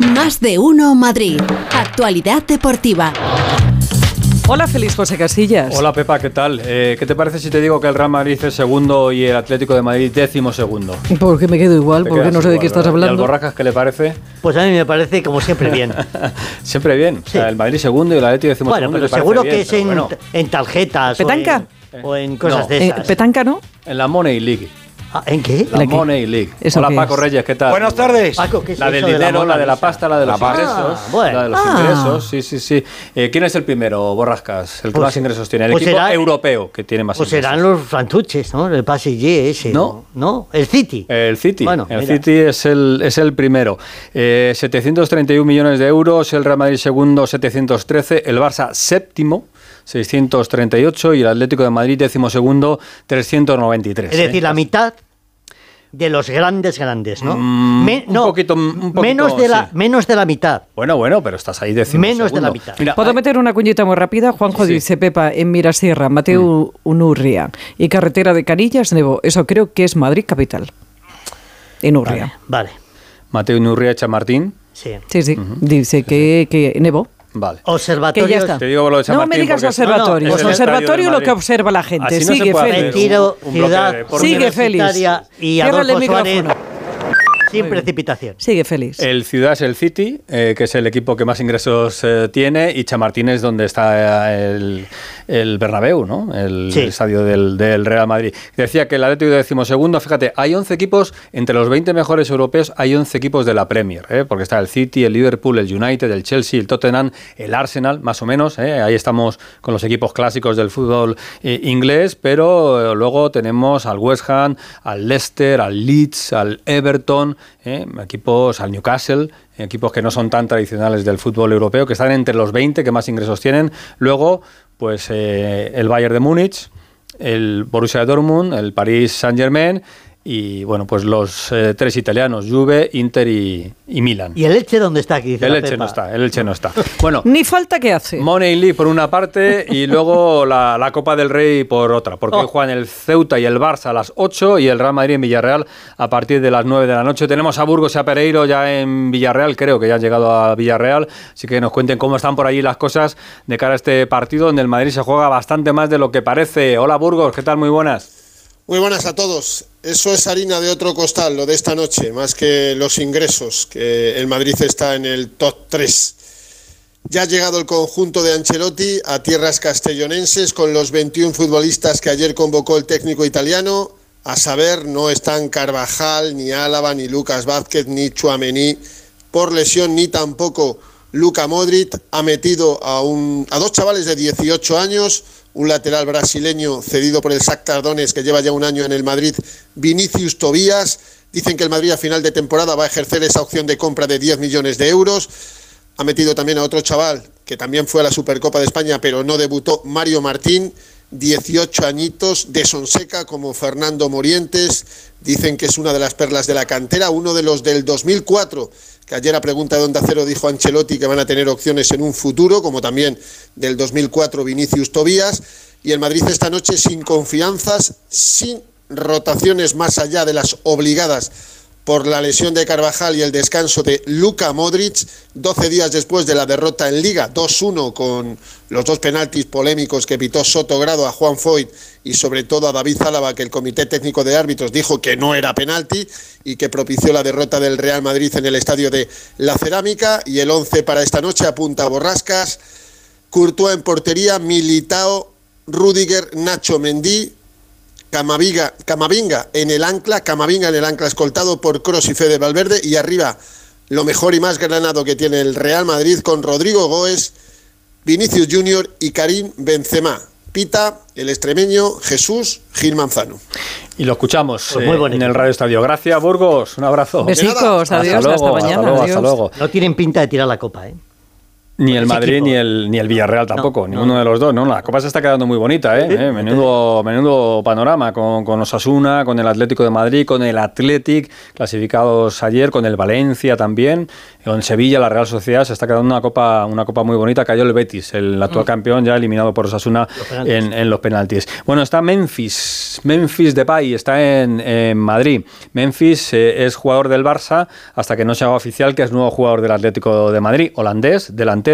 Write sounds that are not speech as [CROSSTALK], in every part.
Más de uno Madrid. Actualidad deportiva. Hola, feliz José Casillas. Hola Pepa, ¿qué tal? Eh, ¿Qué te parece si te digo que el Real Madrid es segundo y el Atlético de Madrid décimo segundo? Porque me quedo igual, porque no sé de qué estás ¿verdad? ¿Y hablando. al Borracas qué le parece? Pues a mí me parece como siempre bien. [LAUGHS] Siempre bien. O sea, el Madrid segundo y el Atlético décimo bueno, segundo. pero ¿te parece seguro bien? que es Pero en, bueno, en tarjetas. o ¿Petanca? en- O en, cosas No. de Eh, esas. ¿Petanca no? en la Money League. Ah, ¿En qué? La. Money League. ¿Eso Hola Paco es? Reyes, ¿qué tal? Buenas tardes. Paco, ¿qué es La del de dinero, la, de la pasta, la de los pasta. ingresos. Ah, bueno. La de los Ah. ingresos, sí, sí, sí. Eh, ¿Quién es el primero, Borrascas? El que Pues- más ingresos tiene. El pues equipo será- europeo que tiene más Pues ingresos. serán los frantuches, ¿no? El PSG ese. No. ¿No? El City. El City, Bueno, el mira. City es el, es el primero. Eh, 731 millones de euros, el Real Madrid segundo 713, el Barça séptimo 638 y el Atlético de Madrid décimo segundo 393. Es decir, ¿eh? la mitad de los grandes grandes, ¿no? Mm, Me- un poquito- un poquito, menos de la sí. menos de la mitad. Bueno, bueno, pero estás ahí décimo Menos de la mitad. Mira, ¿Puedo hay- meter una cuñita muy rápida? Juanjo Sí. dice, Pepa, en Mirasierra, Mateo Unurria y carretera de Canillas, Nebo. Eso creo que es Madrid capital. En Urria. Vale. Mateo Inurria Chamartín. Sí. Sí, sí. Dice que, que Nebo. Vale. Que Observatorios. ya está. Te digo lo de San no Martín me digas observatorio. No, no, es el observatorio lo que observa la gente. Así no se Sigue. Retiro, un- un ciudad, de. Sigue feliz. universitaria y Adolfo Suárez micrófono. Sin precipitación. Sigue feliz. El Ciudad es el City, eh, que es el equipo que más ingresos eh, tiene, y Chamartín es donde está eh, el, el Bernabéu, ¿no? El, Sí. estadio del, del Real Madrid. Decía que el Atlético decimosegundo, fíjate, hay 11 equipos, entre los 20 mejores europeos hay 11 equipos de la Premier, ¿eh? porque está el City, el Liverpool, el United, el Chelsea, el Tottenham, el Arsenal, más o menos, ¿eh? ahí estamos con los equipos clásicos del fútbol eh, inglés, pero eh, luego tenemos al West Ham, al Leicester, al Leeds, al Everton, ¿eh? equipos al Newcastle, equipos que no son tan tradicionales del fútbol europeo, que están entre los 20 que más ingresos tienen. Luego, pues eh, el Bayern de Múnich, el Borussia Dortmund, el Paris Saint-Germain y bueno, pues los eh, tres italianos, Juve, Inter y, y Milan. ¿Y el Elche dónde está aquí? Dice El Elche Pepa. no está, el Elche no está. [LAUGHS] Bueno, Ni falta que hace. Money League por una parte y [LAUGHS] luego la, la Copa del Rey por otra, porque Oh. hoy juegan el Ceuta y el Barça a las 8 y el Real Madrid en Villarreal a partir de las 9 de la noche. Tenemos a Burgos y a Pereiro ya en Villarreal, creo que ya han llegado a Villarreal, así que nos cuenten cómo están por allí las cosas de cara a este partido donde el Madrid se juega bastante más de lo que parece. Hola Burgos, ¿qué tal? Muy buenas. Muy buenas a todos. Eso es harina de otro costal, lo de esta noche, más que los ingresos, que el Madrid está en el top 3. Ya ha llegado el conjunto de Ancelotti a tierras castellonenses con los 21 futbolistas que ayer convocó el técnico italiano. A saber, no están Carvajal, ni Álava, ni Lucas Vázquez, ni Chuamení por lesión, ni tampoco Luca Modric. Ha metido a, un, a dos chavales de 18 años, un lateral brasileño cedido por el Shakhtar Donetsk que lleva ya un año en el Madrid, Vinicius Tobías. Dicen que el Madrid a final de temporada va a ejercer esa opción de compra de 10 millones de euros. Ha metido también a otro chaval que también fue a la Supercopa de España, pero no debutó, Mario Martín, 18 añitos, de Sonseca como Fernando Morientes. Dicen que es una de las perlas de la cantera, uno de los del 2004, que ayer a pregunta de Onda Cero dijo Ancelotti que van a tener opciones en un futuro, como también del 2004 Vinicius Tobías. Y el Madrid esta noche sin confianzas, sin rotaciones más allá de las obligadas por la lesión de Carvajal y el descanso de Luka Modric, 12 días después de la derrota en Liga, 2-1 con los dos penaltis polémicos que pitó Soto Grado a Juan Foyt y sobre todo a David Zálava, que el Comité Técnico de Árbitros dijo que no era penalti y que propició la derrota del Real Madrid en el estadio de La Cerámica. Y el 11 para esta noche apunta a Borrascas, Courtois en portería, Militao, Rudiger, Nacho Mendí, Camavinga, Camavinga en el ancla, Camavinga en el ancla escoltado por Cross y Fede Valverde y arriba lo mejor y más granado que tiene el Real Madrid con Rodrigo Goes, Vinicius Junior y Karim Benzema. Pita, el extremeño Jesús Gil Manzano. Y lo escuchamos Pues muy eh, en el. Radio Estadio. Gracias Burgos, un abrazo. Besicos, adiós, hasta, luego, mañana. Hasta luego, adiós. hasta luego. No tienen pinta de tirar la copa, ¿eh? Ni el ese Madrid equipo. ni el, ni el Villarreal tampoco, no, ninguno de los dos. ¿no? La Copa se está quedando muy bonita, ¿eh? Eh, Menudo, menudo panorama con, con Osasuna, con el Atlético de Madrid, con el Athletic, clasificados ayer, con el Valencia también. En Sevilla, la Real Sociedad se está quedando una copa, una copa muy bonita. Cayó el Betis, el actual campeón, ya eliminado por Osasuna en, en los penaltis. Bueno, está Memphis, Memphis Depay, está en, en Madrid. Memphis eh, es jugador del Barça hasta que no se haga oficial que es nuevo jugador del Atlético de Madrid, holandés, delantero,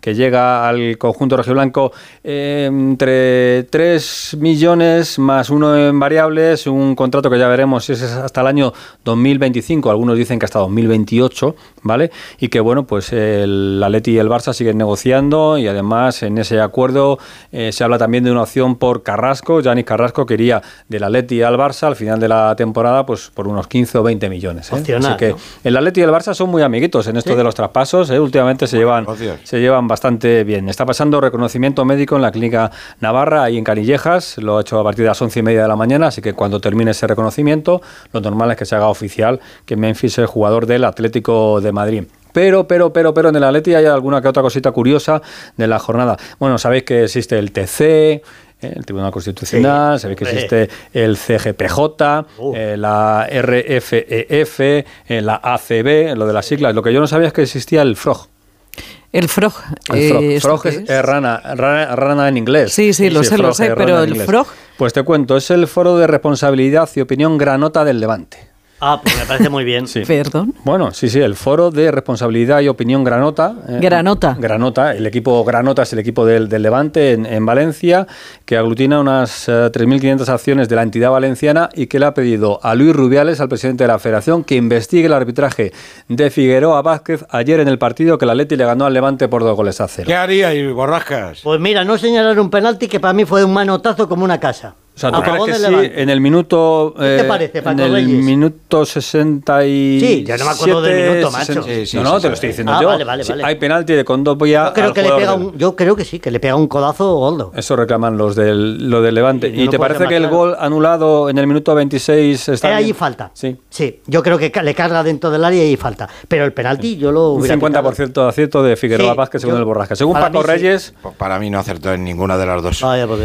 que llega al conjunto rojiblanco eh, entre 3 millones más uno en variables, un contrato que ya veremos si es hasta el año 2025, algunos dicen que hasta 2028, ¿vale? Y que bueno, pues el Atleti y el Barça siguen negociando y además en ese acuerdo eh, se habla también de una opción por Carrasco, Yanis Carrasco quería del Atleti al Barça al final de la temporada pues por unos 15 o 20 millones. ¿eh? Opcional, Así que ¿no? el Atleti y el Barça son muy amiguitos en esto de los traspasos, ¿eh? últimamente se llevan, negocios. Se llevan bastante bien. Está pasando reconocimiento médico en la clínica Navarra, ahí en Canillejas, lo ha hecho a partir de las once y media de la mañana, así que cuando termine ese reconocimiento, lo normal es que se haga oficial que Memphis es jugador del Atlético de Madrid. Pero, pero, pero, pero en el Atleti hay alguna que otra cosita curiosa de la jornada. Bueno, sabéis que existe el TC, eh, el Tribunal Constitucional, Sí, sabéis que existe el CGPJ, Uh. eh, la RFEF, eh, la ACB, lo de las siglas. Lo que yo no sabía es que existía el FROG. El frog. El eh, frog. ¿esto Frog qué es, es? eh, rana, rana, rana en inglés. Sí, sí, lo sé, lo sé, pero el frog- Pues te cuento, es el foro de responsabilidad y opinión granota del Levante. Ah, pues me parece muy bien. [LAUGHS] Sí. Perdón. Bueno, sí, sí, el foro de responsabilidad y opinión Granota. eh, Granota. Granota, el equipo Granota es el equipo del, del Levante en, en Valencia, que aglutina unas eh, 3.500 acciones de la entidad valenciana y que le ha pedido a Luis Rubiales, al presidente de la federación, que investigue el arbitraje de Figueroa Vázquez ayer en el partido que el Atleti le ganó al Levante por dos goles a cero. ¿Qué haría y borrascas? Pues mira, no señalar un penalti que para mí fue un manotazo como una casa. O sea, A ¿tú crees favor que sí? En el minuto... ¿Qué te eh, parece, Paco En el Reyes? minuto 60 y... Sí, ya no me acuerdo del minuto, macho. Sí, sí, no, no, te lo estoy diciendo Ah, yo. vale, vale, Sí, vale. Hay penalti de Condovia Yo creo, que le pega un, yo creo que sí, que le pega un codazo goldo. Eso reclaman los del, lo del Levante. No ¿Y lo te parece que el gol anulado en el minuto 26 está Eh, ahí falta. Sí. Sí, yo creo que le carga dentro del área y ahí falta. Pero el penalti yo lo Un hubiera 50% de acierto de Figueroa Vázquez según yo- el Borrasca. Según Paco. Reyes, Pues para mí no acertó en ninguna de las dos. quitado.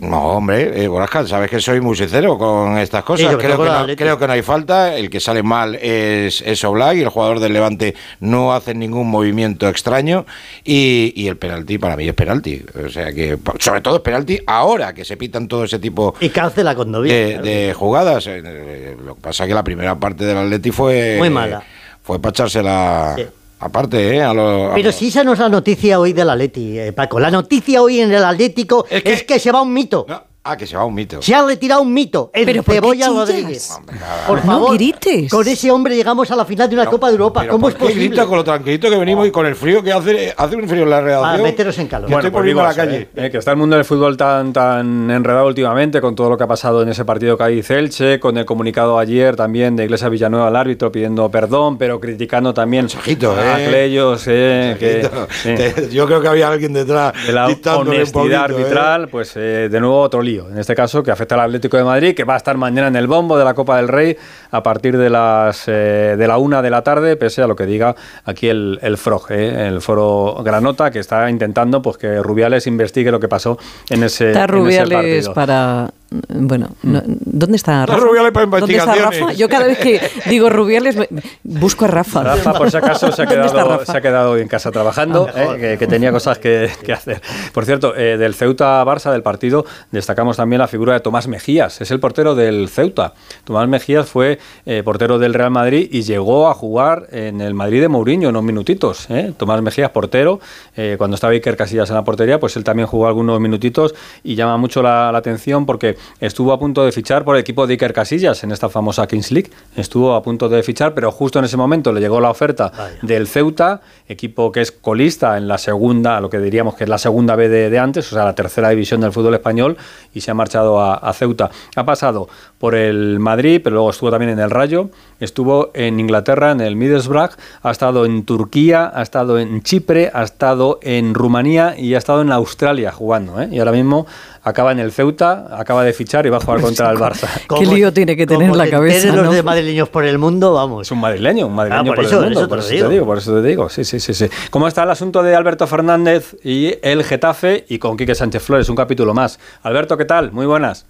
No, hombre, sabes que soy muy sincero con estas cosas. Sí, creo, que no, Atleti. creo que no hay falta. El que sale mal es, es Oblak y el jugador del Levante no hace ningún movimiento extraño. Y, y el penalti para mí es penalti. O sea que, sobre todo es penalti ahora que se pitan todo ese tipo Y cancela con novia. de, claro. de jugadas. Eh, eh, Lo que pasa es que la primera parte del Atleti fue. Muy mala. Fue para echársela. Sí. Aparte, ¿eh? A a Pero los- sí, esa no es la noticia hoy del Atleti, eh, Paco. La noticia hoy en el Atlético Es que, se va un mito. No, Ah, que se va un mito. Se ha retirado un mito. El ¿Pero por qué Cebolla? Rodríguez. Hombre, nada. Por No favor. grites. Con ese hombre llegamos a la final de una No, Copa de Europa. ¿Cómo ¿por es posible? grita con lo tranquilito que venimos y con el frío que hace? Hace un frío en la redacción. Ah, meteros en calor. Que estoy pues digo a la calle. eh, eh, que está el mundo del fútbol tan, tan enredado últimamente con todo lo que ha pasado en ese partido Cádiz-Elche, con el comunicado ayer también de Iglesia Villanueva al árbitro pidiendo perdón, pero criticando también Mensajito, a eh. Cleyos, eh, que-. Te- [LAUGHS] Yo creo que había alguien detrás de la dictándole un honestidad poquito, ¿eh? arbitral, pues eh, de nuevo otro lío. En este caso, que afecta al Atlético de Madrid, que va a estar mañana en el bombo de la Copa del Rey a partir de las eh, de la una de la tarde, pese a lo que diga aquí el, el FROG, eh, el foro Granota, que está intentando pues que Rubiales investigue lo que pasó en ese, Está en ese partido. para. Bueno, no- ¿dónde está Rafa? Rubiales para ¿Dónde está. Rafa? Yo cada vez que digo Rubiales me- busco a Rafa. Rafa, por si acaso, se ha, ¿Dónde está quedado, se ha quedado hoy en casa trabajando, Ah, eh, que, que tenía cosas que, que hacer. Por cierto, eh, del Ceuta-Barça, del partido, destacamos también la figura de Tomás Mejías. Es el portero del Ceuta. Tomás Mejías fue eh, portero del Real Madrid y llegó a jugar en el Madrid de Mourinho unos minutitos. eh. Tomás Mejías, portero. eh, cuando estaba Iker Casillas en la portería, pues él también jugó algunos minutitos y llama mucho la, la atención porque estuvo a punto de fichar por el equipo de Iker Casillas en esta famosa Kings League. Estuvo a punto de fichar, pero justo en ese momento le llegó la oferta Vaya. del Ceuta, equipo que es colista en la segunda, lo que diríamos que es la segunda B de, de antes, o sea, la tercera división del fútbol español, y se ha marchado a, a Ceuta. Ha pasado por el Madrid, pero luego estuvo también en el Rayo, estuvo en Inglaterra, en el Middlesbrough, ha estado en Turquía, ha estado en Chipre, ha estado en Rumanía y ha estado en Australia jugando. ¿eh? Y ahora mismo acaba en el Ceuta, acaba de fichar y va a jugar contra el [LAUGHS] Barça. ¿Qué lío tiene que tener la cabeza, enteres los no? de madrileños por el mundo, vamos. Es un madrileño, un madrileño Ah, por por, eso, el mundo, eso te por eso digo. te digo, por eso te digo, sí, sí, sí, sí. ¿Cómo está el asunto de Alberto Fernández y el Getafe y con Quique Sánchez Flores? Un capítulo más. Alberto, ¿qué tal? Muy buenas.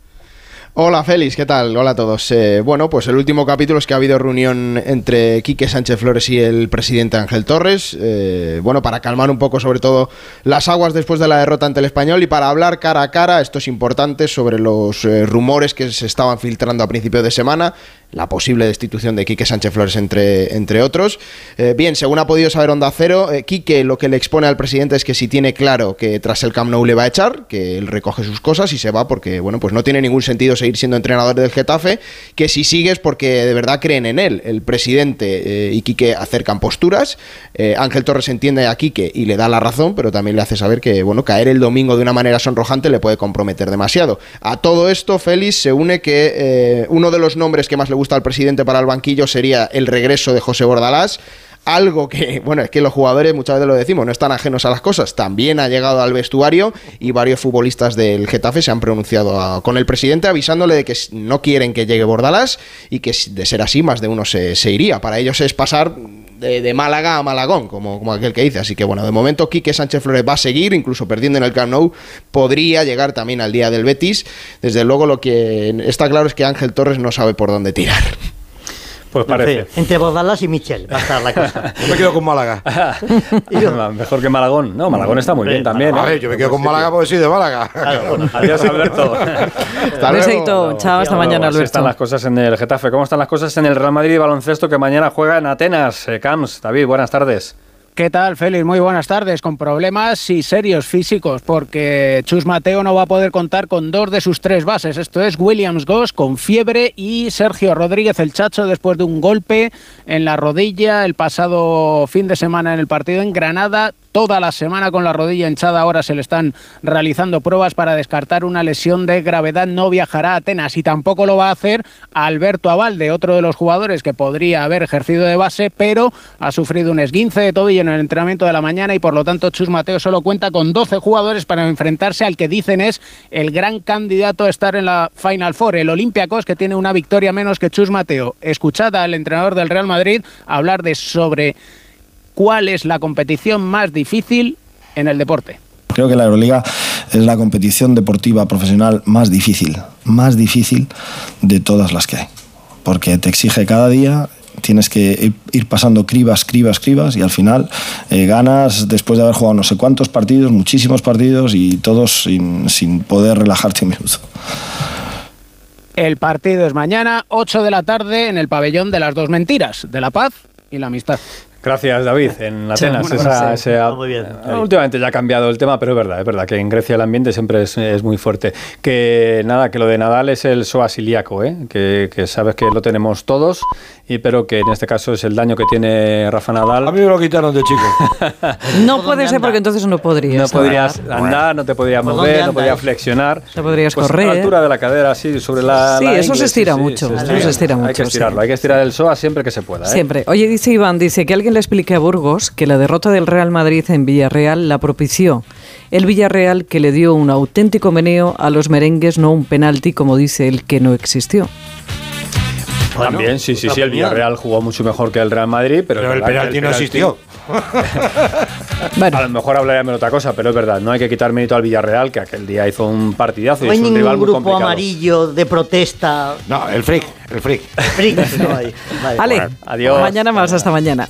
Hola Félix, ¿qué tal? Hola a todos. Eh, bueno, pues el último capítulo es que ha habido reunión entre Quique Sánchez Flores y el presidente Ángel Torres. eh, bueno, para calmar un poco sobre todo las aguas después de la derrota ante el español y para hablar cara a cara, esto es importante, sobre los eh, rumores que se estaban filtrando a principio de semana, la posible destitución de Quique Sánchez Flores entre, entre otros. Eh, bien, según ha podido saber Onda Cero, eh, Quique lo que le expone al presidente es que si tiene claro que tras el Camp Nou le va a echar, que él recoge sus cosas y se va porque, bueno, pues no tiene ningún sentido seguir siendo entrenador del Getafe, que si sigues porque de verdad creen en él. El presidente eh, y Quique acercan posturas, eh, Ángel Torres entiende a Quique y le da la razón, pero también le hace saber que, bueno, caer el domingo de una manera sonrojante le puede comprometer demasiado. A todo esto, Félix, se une que uno de los nombres que más le gusta al presidente para el banquillo sería el regreso de José Bordalás. Algo que, [LAUGHS] bueno, es que los jugadores muchas veces lo decimos, no están ajenos a las cosas. También ha llegado al vestuario y varios futbolistas del Getafe se han pronunciado con el presidente avisándole de que no quieren que llegue Bordalás y que de ser así más de uno se iría. Para ellos es pasar de, Málaga a Malagón, como, como aquel que dice. Así que bueno, de momento Quique Sánchez Flores va a seguir, incluso perdiendo en el Camp Nou, podría llegar también al día del Betis. Desde luego lo que está claro es que Ángel Torres no sabe por dónde tirar. Pues No parece. sé, entre Bordalas y Michel va a estar la cosa. [LAUGHS] Yo me quedo con Málaga. [LAUGHS] Mejor que Malagón. No, Malagón está muy bien también. A ¿eh? ver, yo me quedo con Málaga porque soy de Málaga. Adiós, Alberto. [LAUGHS] Hasta luego. besito. Chao, hasta mañana, Alberto. están las cosas en el Getafe. ¿Cómo están las cosas en el Real Madrid y baloncesto que mañana juega en Atenas? Eh, Camps, David, buenas tardes. ¿Qué tal, Félix? Muy buenas tardes. Con problemas y serios físicos, porque Chus Mateo no va a poder contar con dos de sus tres bases. Esto es Williams Goss con fiebre y Sergio Rodríguez el Chacho después de un golpe en la rodilla el pasado fin de semana en el partido en Granada. Toda la semana con la rodilla hinchada. Ahora se le están realizando pruebas para descartar una lesión de gravedad. No viajará a Atenas y tampoco lo va a hacer Alberto Avalde, otro de los jugadores que podría haber ejercido de base, pero ha sufrido un esguince de tobillo en el entrenamiento de la mañana y por lo tanto Chus Mateo solo cuenta con 12 jugadores para enfrentarse al que dicen es el gran candidato a estar en la Final Four, el Olympiacos, que tiene una victoria menos que Chus Mateo. Escuchad al entrenador del Real Madrid hablar de sobre cuál es la competición más difícil en el deporte. Creo que la Euroliga es la competición deportiva profesional más difícil, más difícil de todas las que hay. Porque te exige cada día, tienes que ir- pasando cribas, cribas, cribas y al final eh, ganas después de haber jugado no sé cuántos partidos, muchísimos partidos y todos sin, sin poder relajarte un minuto. El partido es mañana, 8 de la tarde, en el pabellón de las dos mentiras, de la paz y la amistad. Gracias, David. En [LAUGHS] Atenas. bueno, esa- sí. ese- Muy bien, eh, David. últimamente ya ha cambiado el tema, pero es verdad, es verdad que en Grecia el ambiente siempre es, es muy fuerte. Que nada, que lo de Nadal es el psoas ilíaco, ¿eh? que, que sabes que lo tenemos todos, y pero que en este caso es el daño que tiene Rafa A Nadal. mí me lo quitaron de chico. [LAUGHS] No ¿Por puede ser anda? porque entonces no podrías. No podrías andar, no te podías ¿Por mover, no podías flexionar. No podrías Pues correr. A la altura de la cadera, así, sobre la. Sí, la eso se ingle, estira mucho, se eso se estira Hay mucho, que estirarlo, sí. hay que estirar el psoas siempre que se pueda. ¿eh? Siempre. Oye, dice Iván, dice que alguien le explique a Burgos que la derrota del Real Madrid en Villarreal la propició. El Villarreal que le dio un auténtico meneo a los merengues, no un penalti como dice el que no existió. Bueno, También, sí, sí, sí, el. Villarreal jugó mucho mejor que el Real Madrid, pero, Pero el verdad que penalti no existió. [LAUGHS] Bueno, A lo mejor hablaríamos de otra cosa, pero es verdad, no hay que quitar mérito al Villarreal, que aquel día hizo un partidazo No y es un rival ningún muy grupo complicado. amarillo de protesta. No, el freak, el freak. Freak, no hay. Vale. Ale, Adiós. mañana más, hasta mañana.